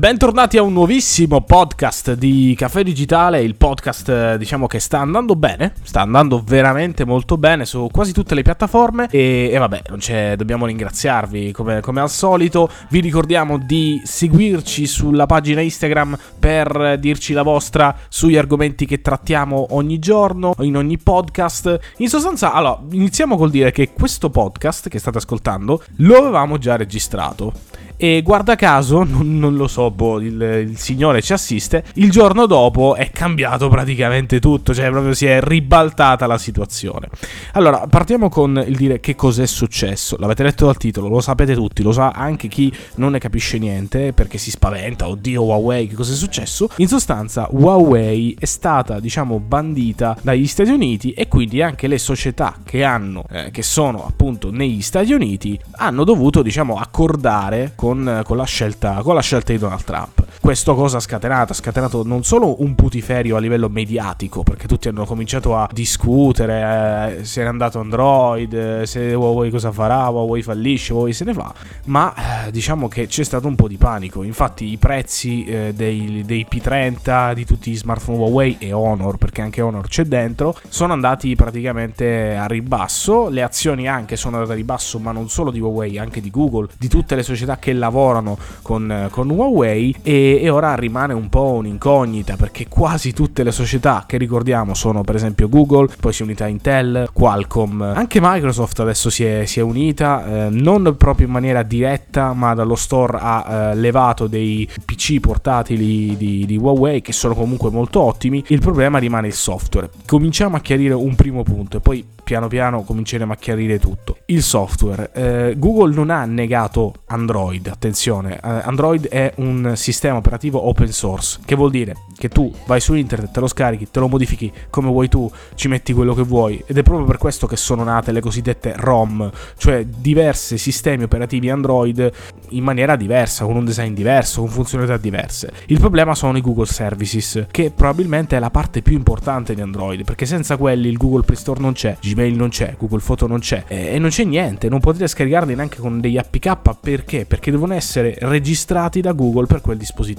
Bentornati a un nuovissimo podcast di Caffè Digitale, il podcast eh, diciamo che sta andando bene, sta andando veramente molto bene su quasi tutte le piattaforme e, e vabbè, dobbiamo ringraziarvi come, come, al solito, vi ricordiamo di seguirci sulla pagina Instagram per dirci la vostra sugli argomenti che trattiamo ogni giorno, in ogni podcast. In sostanza, allora, iniziamo col dire che questo podcast che state ascoltando lo avevamo già registrato e guarda caso, non, non lo so, boh, il, il, signore ci assiste, il giorno dopo è cambiato praticamente tutto, cioè proprio si è ribaltata la situazione. Allora, partiamo con il dire che cos'è successo. L'avete letto dal titolo, lo sapete tutti, lo sa anche chi non ne capisce niente perché si spaventa, oddio Huawei, che cos'è successo? In sostanza, Huawei è stata, diciamo, bandita dagli Stati Uniti e quindi anche le società che hanno, eh, che sono appunto negli Stati Uniti, hanno dovuto, diciamo, accordare con con, con, la scelta, con la scelta di Donald Trump. Questo cosa ha scatenato? Ha scatenato non solo un putiferio a livello mediatico, perché tutti hanno cominciato a discutere eh, se è andato Android, eh, se Huawei cosa farà, Huawei fallisce, Huawei se ne va, ma eh, diciamo che c'è stato un po' di panico. Infatti i prezzi eh, dei, dei, P30, di tutti gli smartphone Huawei e Honor, perché anche Honor c'è dentro, sono andati praticamente a ribasso. Le azioni anche sono andate a ribasso, ma non solo di Huawei, anche di Google, di tutte le società che lavorano con, con Huawei e, e, ora rimane un po' un'incognita perché quasi tutte le società che ricordiamo sono per esempio Google, poi si è unita Intel, Qualcomm, anche Microsoft adesso si è, si è unita, eh, non proprio in maniera diretta ma dallo store ha eh, levato dei PC portatili di, di Huawei che sono comunque molto ottimi, il problema rimane il software. Cominciamo a chiarire un primo punto e poi piano piano cominceremo a chiarire tutto. Il software. Eh, Google non ha negato Android, attenzione, eh, Android è un sistema operativo open source, che vuol dire che tu vai su internet, te lo scarichi, te lo modifichi come vuoi tu, ci metti quello che vuoi ed è proprio per questo che sono nate le cosiddette ROM, cioè diversi sistemi operativi Android in maniera diversa, con un design diverso, con funzionalità diverse. Il problema sono i Google Services, che probabilmente è la parte più importante di Android, perché senza quelli il Google Play Store non c'è, Gmail non c'è, Google Photo non c'è e non c'è niente, non potrete scaricarli neanche con degli APK perché? Perché devono essere registrati da Google per quel dispositivo.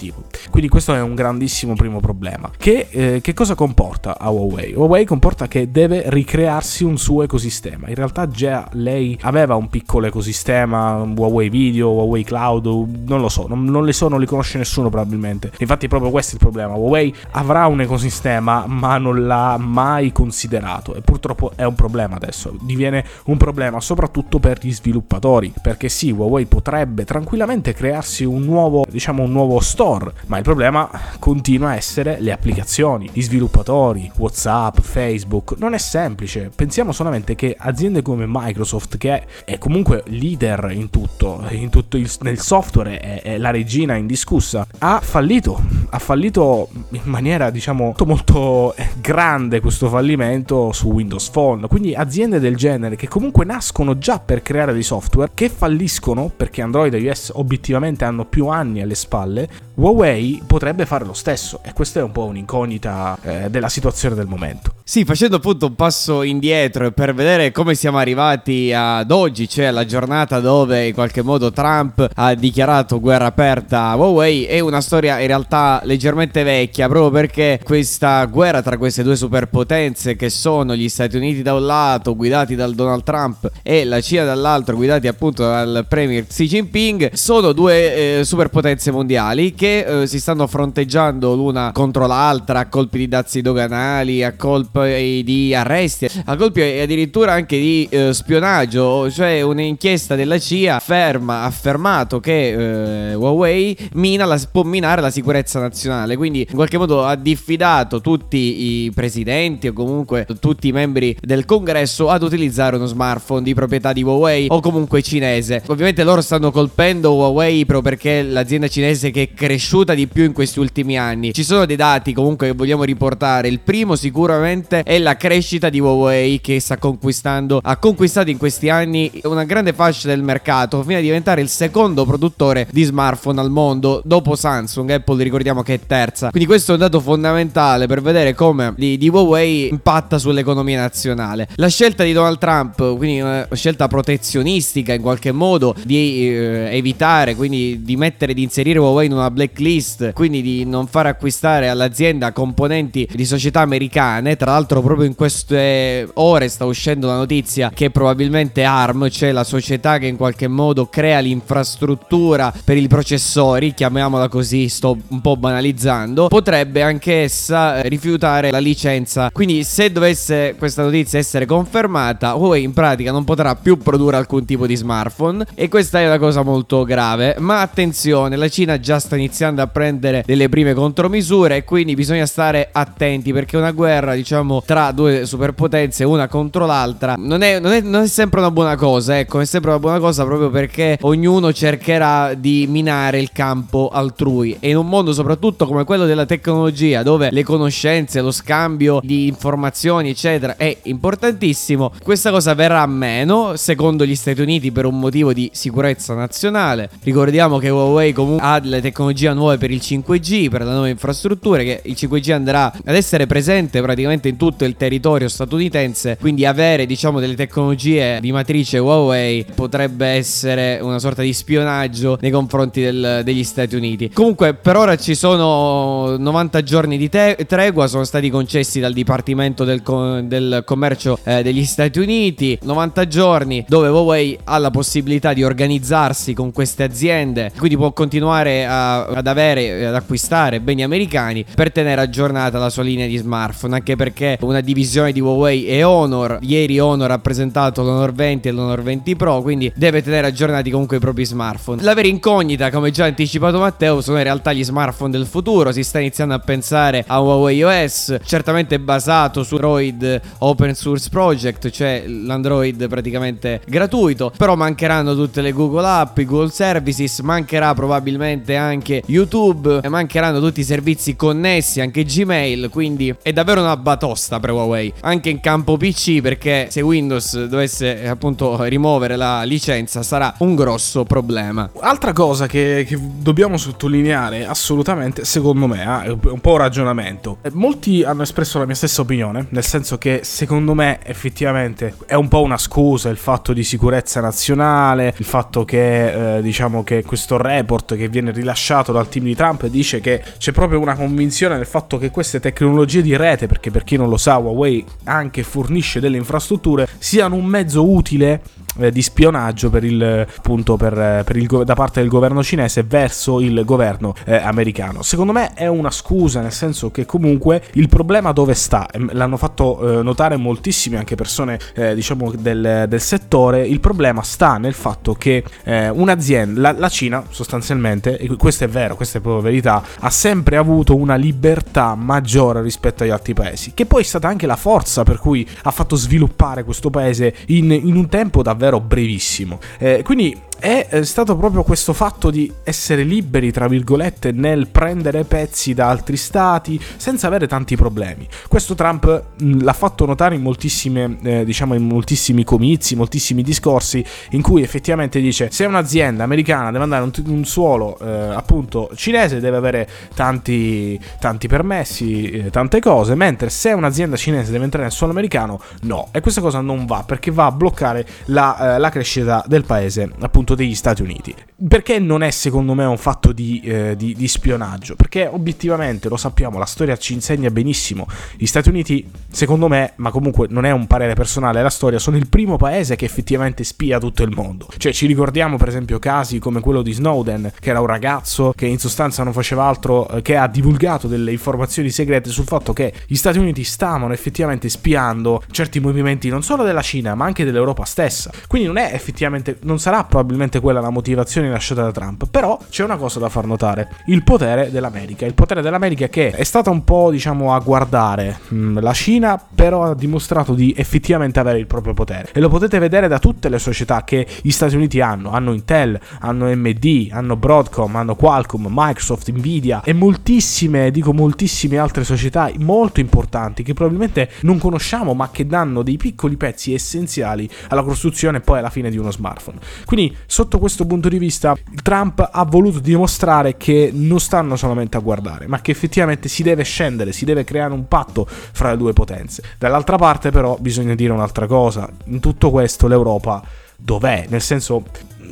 Quindi questo è un grandissimo primo problema. Che, eh, che cosa comporta a Huawei? Huawei comporta che deve ricrearsi un suo ecosistema. In realtà già lei aveva un piccolo ecosistema, Huawei Video, Huawei Cloud, non lo so, non, non le so, non li conosce nessuno probabilmente. Infatti è proprio questo il problema. Huawei avrà un ecosistema ma non l'ha mai considerato e purtroppo è un problema adesso, diviene un problema soprattutto per gli sviluppatori, perché sì, Huawei potrebbe tranquillamente crearsi un nuovo, diciamo un nuovo store, ma il problema continua a essere le applicazioni, gli sviluppatori, WhatsApp, Facebook, non è semplice. Pensiamo solamente che aziende come Microsoft che è comunque leader in tutto, in tutto il, nel software è, è la regina indiscussa, ha fallito, ha fallito in maniera diciamo molto, molto grande questo fallimento su Windows Phone. Quindi quindi aziende del genere che comunque nascono già per creare dei software che falliscono perché Android e iOS obiettivamente hanno più anni alle spalle, Huawei potrebbe fare lo stesso e questa è un po' un'incognita eh, della situazione del momento. Sì, facendo appunto un passo indietro per vedere come siamo arrivati ad oggi, cioè la giornata dove in qualche modo Trump ha dichiarato guerra aperta a Huawei, è una storia in realtà leggermente vecchia, proprio perché questa guerra tra queste due superpotenze che sono gli Stati Uniti da un lato, guidati dal Donald Trump, e la Cina dall'altro, guidati appunto dal Premier Xi Jinping, sono due eh, superpotenze mondiali che eh, si stanno fronteggiando l'una contro l'altra a colpi di dazi doganali, a colpi di arresti, a colpi addirittura anche di eh, spionaggio, cioè un'inchiesta della CIA afferma, affermato che eh, Huawei mina la, può minare la sicurezza nazionale, quindi in qualche modo ha diffidato tutti i presidenti o comunque tutti i membri del congresso ad utilizzare uno smartphone di proprietà di Huawei o comunque cinese. Ovviamente loro stanno colpendo Huawei proprio perché l'azienda cinese che cresce cresciuta di più in questi ultimi anni. Ci sono dei dati comunque che vogliamo riportare. Il primo sicuramente sicuramente è la crescita di Huawei che sta conquistando, ha conquistato in questi anni una grande fascia del mercato fino a diventare il secondo produttore di smartphone al mondo dopo Samsung. Apple ricordiamo che è terza. Quindi questo è un dato fondamentale per vedere come di, di Huawei impatta sull'economia nazionale. La scelta di Donald Trump, quindi una scelta protezionistica in qualche modo di eh, evitare, quindi di mettere, di inserire Huawei in una blacklist, quindi di non far acquistare all'azienda componenti di società americane. Tra l'altro proprio in queste ore sta uscendo la notizia che probabilmente ARM, cioè la società che in qualche modo crea l'infrastruttura per i processori, chiamiamola così, sto un po' banalizzando, potrebbe anche essa rifiutare la licenza. Quindi se dovesse questa notizia essere confermata, Huawei in pratica non potrà più produrre alcun tipo di smartphone e questa è una cosa molto grave. Ma attenzione, la Cina già sta iniziando a prendere delle prime contromisure e quindi bisogna stare attenti perché una guerra, diciamo, tra due superpotenze, una contro l'altra, non è, non è, non è sempre una buona cosa, ecco, è sempre una buona cosa proprio perché ognuno cercherà di minare il campo altrui e in un mondo soprattutto come quello della tecnologia dove le conoscenze, lo scambio di informazioni eccetera è importantissimo, questa cosa verrà meno secondo gli Stati Uniti per un motivo di sicurezza nazionale. Ricordiamo che Huawei comunque ha delle tecnologie nuove per il 5G, per le nuove infrastrutture, che il 5G andrà ad essere presente praticamente in tutto il territorio statunitense, quindi avere diciamo delle tecnologie di matrice Huawei potrebbe essere una sorta di spionaggio nei confronti del, degli Stati Uniti. Comunque per ora ci sono 90 giorni di te- tregua, sono stati concessi dal Dipartimento del, co- del Commercio eh, degli Stati Uniti, 90 giorni dove Huawei ha la possibilità di organizzarsi con queste aziende, quindi può continuare a, ad avere, ad acquistare beni americani per tenere aggiornata la sua linea di smartphone, anche perché una divisione di Huawei è Honor, ieri Honor ha presentato l'Honor 20 e l'Honor 20 Pro, quindi deve tenere aggiornati comunque i propri smartphone. La vera incognita, come già anticipato Matteo, sono in realtà gli smartphone del futuro, si sta iniziando a pensare a Huawei OS, certamente basato su Android Open Source Project, cioè l'Android praticamente gratuito, però mancheranno tutte le Google App, i Google Services, mancherà probabilmente anche YouTube, mancheranno tutti i servizi connessi, anche Gmail, quindi è davvero una batosta per Huawei, anche in campo PC perché se Windows dovesse appunto rimuovere la licenza sarà un grosso problema. Altra cosa che, che dobbiamo sottolineare assolutamente, secondo me, eh, è un po' un ragionamento. Eh, molti hanno espresso la mia stessa opinione, nel senso che secondo me effettivamente è un po' una scusa il fatto di sicurezza nazionale, il fatto che eh, diciamo che questo report che viene rilasciato dal team di Trump dice che c'è proprio una convinzione nel fatto che queste tecnologie di rete, perché per chi non lo sa Huawei anche fornisce delle infrastrutture, siano un mezzo utile eh, di spionaggio per il, appunto, per, per il, da parte del governo cinese verso il governo eh, americano. Secondo me è una scusa, nel senso che comunque il problema dove sta? L'hanno fatto eh, notare moltissime anche persone eh, diciamo del, del, settore. Il problema sta nel fatto che eh, un'azienda, la, la, Cina sostanzialmente, e questo è vero, questa è proprio verità, ha sempre avuto una libertà maggiore rispetto agli altri paesi, che poi è stata anche la forza per cui ha fatto sviluppare questo paese in, in un tempo davvero davvero brevissimo. Eh, quindi è stato proprio questo fatto di essere liberi, tra virgolette, nel prendere pezzi da altri stati senza avere tanti problemi. Questo Trump mh, l'ha fatto notare in eh, diciamo, in moltissimi comizi, moltissimi discorsi in cui effettivamente dice se un'azienda americana deve andare un, un suolo eh, appunto cinese deve avere tanti, tanti permessi, eh, tante cose, mentre se un'azienda cinese deve entrare nel suolo americano no. E questa cosa non va perché va a bloccare la, eh, la crescita del paese appunto appunto degli Stati Uniti. Perché non è secondo me un fatto di, eh, di, di, spionaggio? Perché obiettivamente lo sappiamo, la storia ci insegna benissimo. Gli Stati Uniti, secondo me, ma comunque non è un parere personale, la storia, sono il primo paese che effettivamente spia tutto il mondo. Cioè ci ricordiamo per esempio casi come quello di Snowden, che era un ragazzo che in sostanza non faceva altro eh, che ha divulgato delle informazioni segrete sul fatto che gli Stati Uniti stavano effettivamente spiando certi movimenti non solo della Cina ma anche dell'Europa stessa. Quindi non è effettivamente, non sarà probabilmente probabilmente quella la motivazione lasciata da Trump. Però c'è una cosa da far notare: il potere dell'America. Il potere dell'America che è stata un po', diciamo, a guardare mm, la Cina, però ha dimostrato di effettivamente avere il proprio potere. E lo potete vedere da tutte le società che gli Stati Uniti hanno. Hanno Intel, hanno AMD, hanno Broadcom, hanno Qualcomm, Microsoft, Nvidia e moltissime, dico moltissime altre società molto importanti che probabilmente non conosciamo ma che danno dei piccoli pezzi essenziali alla costruzione e poi alla fine di uno smartphone. Quindi sotto questo punto di vista Trump ha voluto dimostrare che non stanno solamente a guardare ma che effettivamente si deve scendere, si deve creare un patto fra le due potenze. Dall'altra parte però bisogna dire un'altra cosa, in tutto questo l'Europa dov'è? Nel senso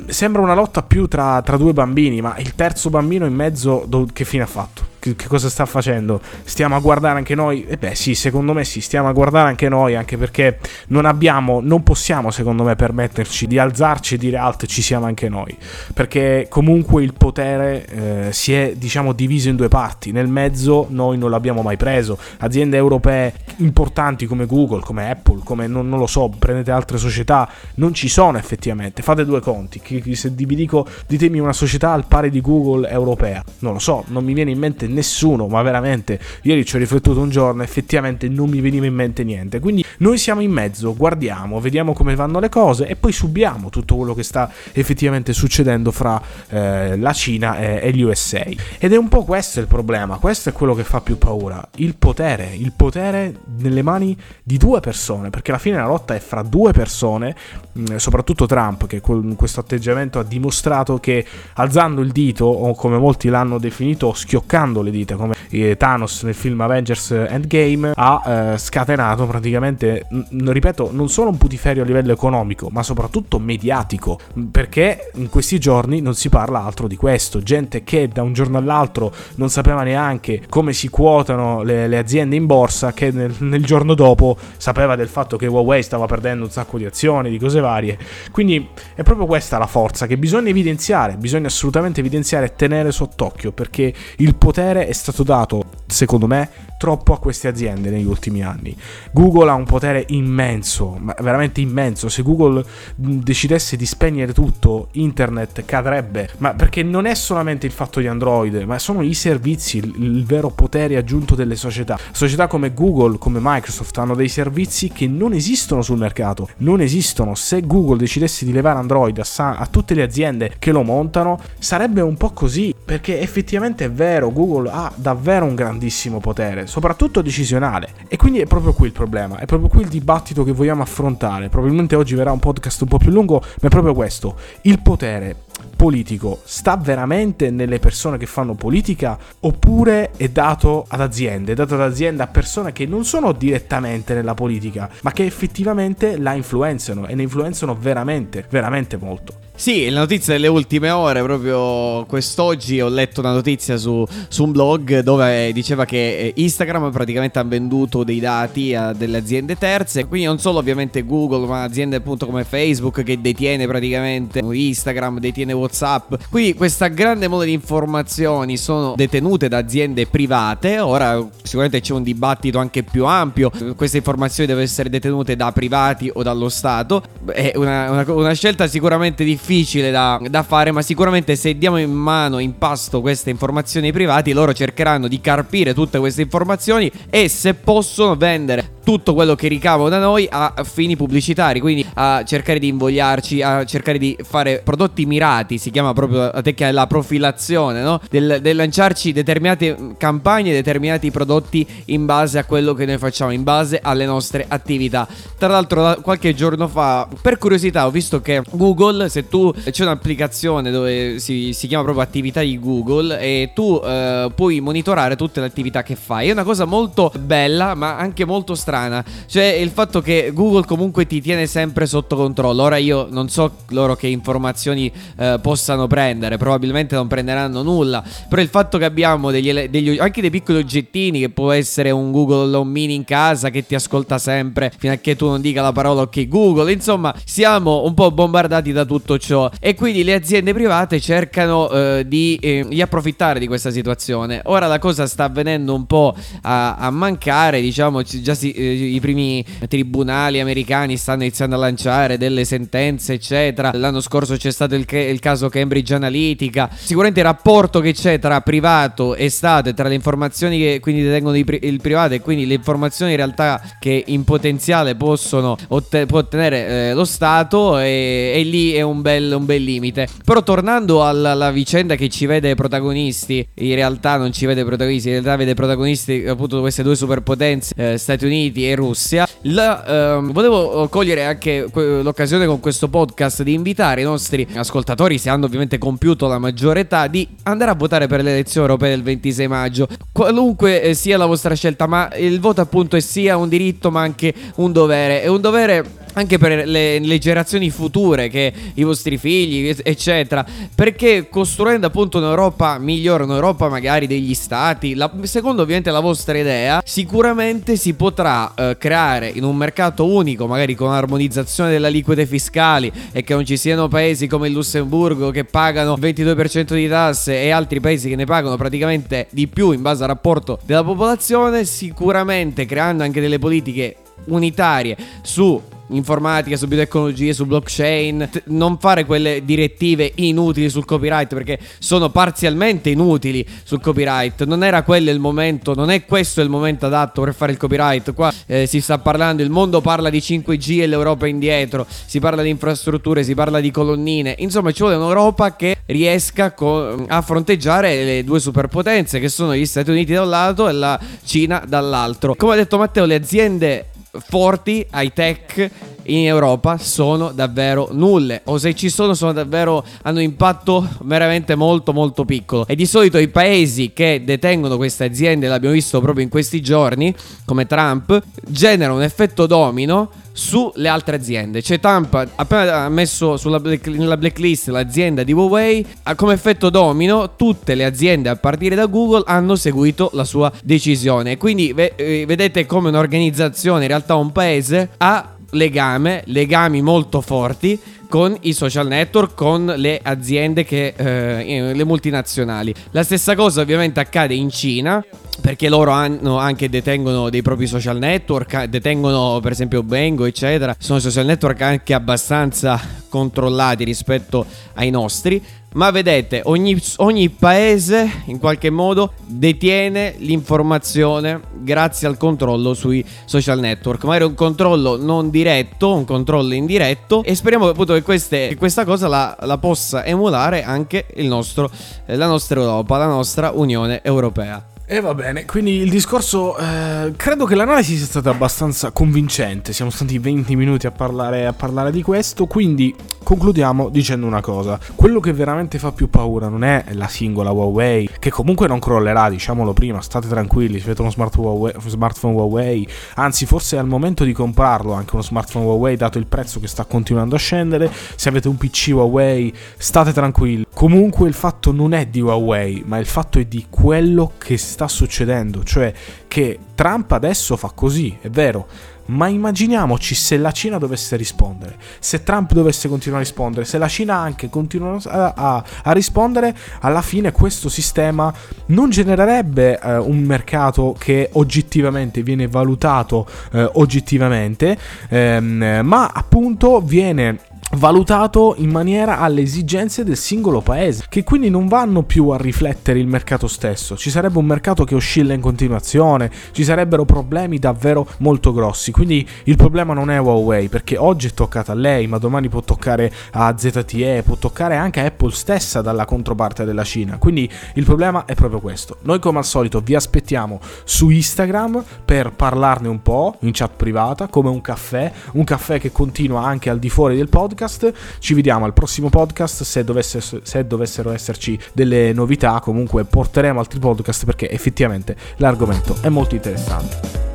sembra una lotta più tra, tra, due bambini, ma il terzo bambino in mezzo do, che fine ha fatto? Che, cosa sta facendo? Stiamo a guardare anche noi? E eh beh sì, secondo me sì, stiamo a guardare anche noi, anche perché non abbiamo, non possiamo secondo me permetterci di alzarci e dire alt ci siamo anche noi, perché comunque il potere eh, si è diciamo diviso in due parti, nel mezzo noi non l'abbiamo mai preso, aziende europee importanti come Google, come Apple, come non, non lo so, prendete altre società, non ci sono effettivamente, fate due conti, se vi dico ditemi una società al pari di Google europea, non lo so, non mi viene in mente nessuno, ma veramente, ieri ci ho riflettuto un giorno, effettivamente non mi veniva in mente niente. Quindi noi siamo in mezzo, guardiamo, vediamo come vanno le cose e poi subiamo tutto quello che sta effettivamente succedendo fra eh, la Cina e, e, gli USA. Ed è un po' questo il problema, questo è quello che fa più paura, il potere, il potere nelle mani di due persone, perché alla fine la lotta è fra due persone, mh, soprattutto Trump che con questo atteggiamento ha dimostrato che alzando il dito, o come molti l'hanno definito, schioccando le dita come Thanos nel film Avengers Endgame ha eh, scatenato praticamente, n- ripeto, non solo un putiferio a livello economico, ma soprattutto mediatico, perché in questi giorni non si parla altro di questo, gente che da un giorno all'altro non sapeva neanche come si quotano le, le aziende in borsa, che nel, nel giorno dopo sapeva del fatto che Huawei stava perdendo un sacco di azioni, di cose varie. Quindi è proprio questa la forza che bisogna evidenziare, bisogna assolutamente evidenziare e tenere sott'occhio, perché il potere è stato dato, secondo me, troppo a queste aziende negli ultimi anni. Google ha un potere immenso, veramente immenso. Se Google decidesse di spegnere tutto, internet cadrebbe. Ma perché non è solamente il fatto di Android, ma sono i servizi, il, il vero potere aggiunto delle società. Società come Google, come Microsoft hanno dei servizi che non esistono sul mercato. Non esistono. Se Google decidesse di levare Android a, a tutte le aziende che lo montano, sarebbe un po' così. Perché effettivamente è vero, Google ha davvero un grandissimo potere soprattutto decisionale. E quindi è proprio qui il problema, è proprio qui il dibattito che vogliamo affrontare. Probabilmente oggi verrà un podcast un po' più lungo, ma è proprio questo. Il potere politico sta veramente nelle persone che fanno politica oppure è dato ad aziende, è dato ad aziende a persone che non sono direttamente nella politica, ma che effettivamente la influenzano e ne influenzano veramente, veramente molto. Sì, la notizia delle ultime ore, proprio quest'oggi ho letto una notizia su, su un blog dove diceva che eh, Instagram praticamente ha venduto dei dati a delle aziende terze, quindi non solo ovviamente Google, ma aziende appunto come Facebook che detiene praticamente Instagram, detiene WhatsApp. Quindi questa grande mole di informazioni sono detenute da aziende private, ora sicuramente c'è un dibattito anche più ampio, queste informazioni devono essere detenute da privati o dallo Stato, è una, una, una scelta sicuramente difficile da, da, fare, ma sicuramente se diamo in mano, in pasto queste informazioni ai privati, loro cercheranno di carpire tutte queste informazioni e se possono vendere tutto quello che ricavo da noi a fini pubblicitari, quindi a cercare di invogliarci, a cercare di fare prodotti mirati, si chiama proprio a te che è la profilazione, no? Del, del lanciarci determinate campagne, determinati prodotti in base a quello che noi facciamo, in base alle nostre attività. Tra l'altro qualche giorno fa, per curiosità, ho visto che Google, se tu c'è un'applicazione dove si, si chiama proprio attività di Google e tu eh, puoi monitorare tutte le attività che fai. È una cosa molto bella, ma anche molto strana strana. Cioè, il fatto che Google comunque ti tiene sempre sotto controllo. Ora io non so loro che informazioni eh, possano prendere, probabilmente non prenderanno nulla. Però il fatto che abbiamo degli, degli, anche dei piccoli oggettini, che può essere un Google Home Mini in casa che ti ascolta sempre fino a che tu non dica la parola ok Google. Insomma, siamo un po' bombardati da tutto ciò. E quindi le aziende private cercano eh, di, eh, di, approfittare di questa situazione. Ora la cosa sta avvenendo un po' a, a mancare, diciamo, già si i primi tribunali americani stanno iniziando a lanciare delle sentenze, eccetera. L'anno scorso c'è stato il, il caso Cambridge Analytica. Sicuramente il rapporto che c'è tra privato e Stato e tra le informazioni che quindi detengono il, il privato e quindi le informazioni in realtà che in potenziale possono otte- può ottenere eh, lo Stato e, e, lì è un bel, un bel limite. Però tornando alla, alla, vicenda che ci vede protagonisti, in realtà non ci vede protagonisti, in realtà vede protagonisti appunto queste due superpotenze, eh, Stati Uniti e Russia. La, ehm, volevo cogliere anche l'occasione con questo podcast di invitare i nostri ascoltatori, se hanno ovviamente compiuto la maggiore età, di andare a votare per le elezioni europee del 26 maggio. Qualunque eh, sia la vostra scelta, ma il voto appunto è sia un diritto ma anche un dovere. È un dovere anche per le, le, generazioni future, che i vostri figli, eccetera. Perché costruendo appunto un'Europa migliore, un'Europa magari degli stati, la, secondo ovviamente la vostra idea, sicuramente si potrà eh, creare in un mercato unico, magari con armonizzazione delle aliquote fiscali e che non ci siano paesi come il Lussemburgo che pagano il 22% di tasse e altri paesi che ne pagano praticamente di più in base al rapporto della popolazione, sicuramente creando anche delle politiche unitarie su informatica, su biotecnologie, su blockchain, t- non fare quelle direttive inutili sul copyright perché sono parzialmente inutili sul copyright. Non era quello il momento, non è questo il momento adatto per fare il copyright. Qua eh, si sta parlando, il mondo parla di 5G e l'Europa è indietro, si parla di infrastrutture, si parla di colonnine. Insomma, ci vuole un'Europa che riesca co- a fronteggiare le due superpotenze che sono gli Stati Uniti da un lato e la Cina dall'altro. Come ha detto Matteo, le aziende forti, high tech in Europa sono davvero nulle. O se ci sono sono davvero hanno impatto veramente molto molto piccolo. E di solito i paesi che detengono queste aziende l'abbiamo visto proprio in questi giorni come Trump generano un effetto domino sulle altre aziende. Cioè Tampa ha appena messo black, nella blacklist l'azienda di Huawei, come effetto domino tutte le aziende a partire da Google hanno seguito la sua decisione. Quindi eh, vedete come un'organizzazione, in realtà un paese, ha legame, legami molto forti con i social network, con le aziende che eh, le multinazionali. La stessa cosa ovviamente accade in Cina perché loro hanno anche detengono dei propri social network, detengono per esempio Bengo, eccetera. Sono social network anche abbastanza controllati rispetto ai nostri. Ma vedete, ogni, ogni, paese in qualche modo detiene l'informazione grazie al controllo sui social network. Magari un controllo non diretto, un controllo indiretto. E speriamo appunto che, queste, che questa cosa la, la, possa emulare anche nostro, la nostra Europa, la nostra Unione Europea. E va bene, quindi il discorso, eh, credo che l'analisi sia stata abbastanza convincente, siamo stati 20 minuti a parlare, a parlare, di questo, quindi concludiamo dicendo una cosa, quello che veramente fa più paura non è la singola Huawei, che comunque non crollerà, diciamolo prima, state tranquilli, se avete uno smart Huawei, smartphone Huawei, anzi forse è al momento di comprarlo anche uno smartphone Huawei, dato il prezzo che sta continuando a scendere, se avete un PC Huawei state tranquilli, comunque il fatto non è di Huawei, ma il fatto è di quello che sta sta succedendo, cioè che Trump adesso fa così, è vero, ma immaginiamoci se la Cina dovesse rispondere, se Trump dovesse continuare a rispondere, se la Cina anche continua a, a, a rispondere, alla fine questo sistema non genererebbe eh, un mercato che oggettivamente viene valutato eh, oggettivamente, ehm, ma appunto viene valutato in maniera alle esigenze del singolo paese, che quindi non vanno più a riflettere il mercato stesso. Ci sarebbe un mercato che oscilla in continuazione, ci sarebbero problemi davvero molto grossi. Quindi il problema non è Huawei, perché oggi è toccata a lei, ma domani può toccare a ZTE, può toccare anche a Apple stessa dalla controparte della Cina. Quindi il problema è proprio questo. Noi come al solito vi aspettiamo su Instagram per parlarne un po' in chat privata, come un caffè, un caffè che continua anche al di fuori del podcast podcast. Ci vediamo al prossimo podcast. Se, dovesse, se dovessero esserci delle novità, comunque porteremo altri podcast perché effettivamente l'argomento è molto interessante.